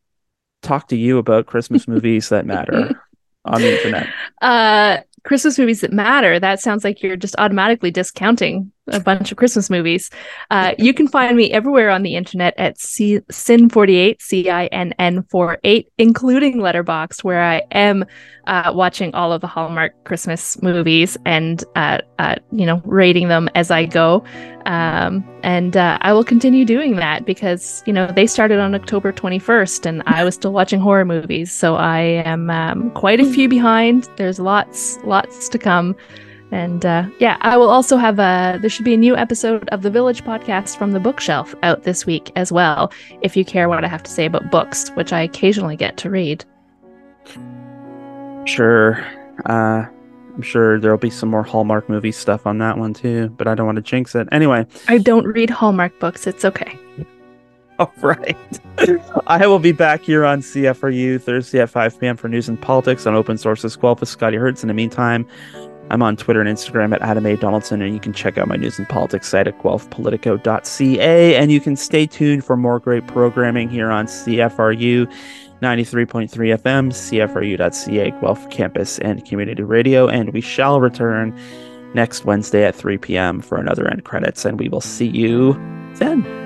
talk to you about Christmas movies that matter on the internet? uh, Christmas movies that matter. That sounds like you're just automatically discounting a bunch of Christmas movies. Uh, you can find me everywhere on the internet at C- Sin48, C I N N 48, including Letterboxd, where I am uh, watching all of the Hallmark Christmas movies and, uh, uh, you know, rating them as I go. Um, and uh, I will continue doing that because, you know, they started on October 21st and I was still watching horror movies. So I am um, quite a few behind. There's lots, lots to come. And uh, yeah, I will also have a. There should be a new episode of the Village podcast from the bookshelf out this week as well. If you care what I have to say about books, which I occasionally get to read. Sure. Uh, I'm sure there'll be some more Hallmark movie stuff on that one too, but I don't want to jinx it. Anyway. I don't read Hallmark books. It's okay. All right. I will be back here on CFRU Thursday at 5 p.m. for news and politics on open sources Guelph with Scotty Hertz. In the meantime, I'm on Twitter and Instagram at Adam A. Donaldson, and you can check out my news and politics site at guelphpolitico.ca. And you can stay tuned for more great programming here on CFRU 93.3 FM, CFRU.ca, Guelph Campus and Community Radio. And we shall return next Wednesday at 3 p.m. for another end credits, and we will see you then.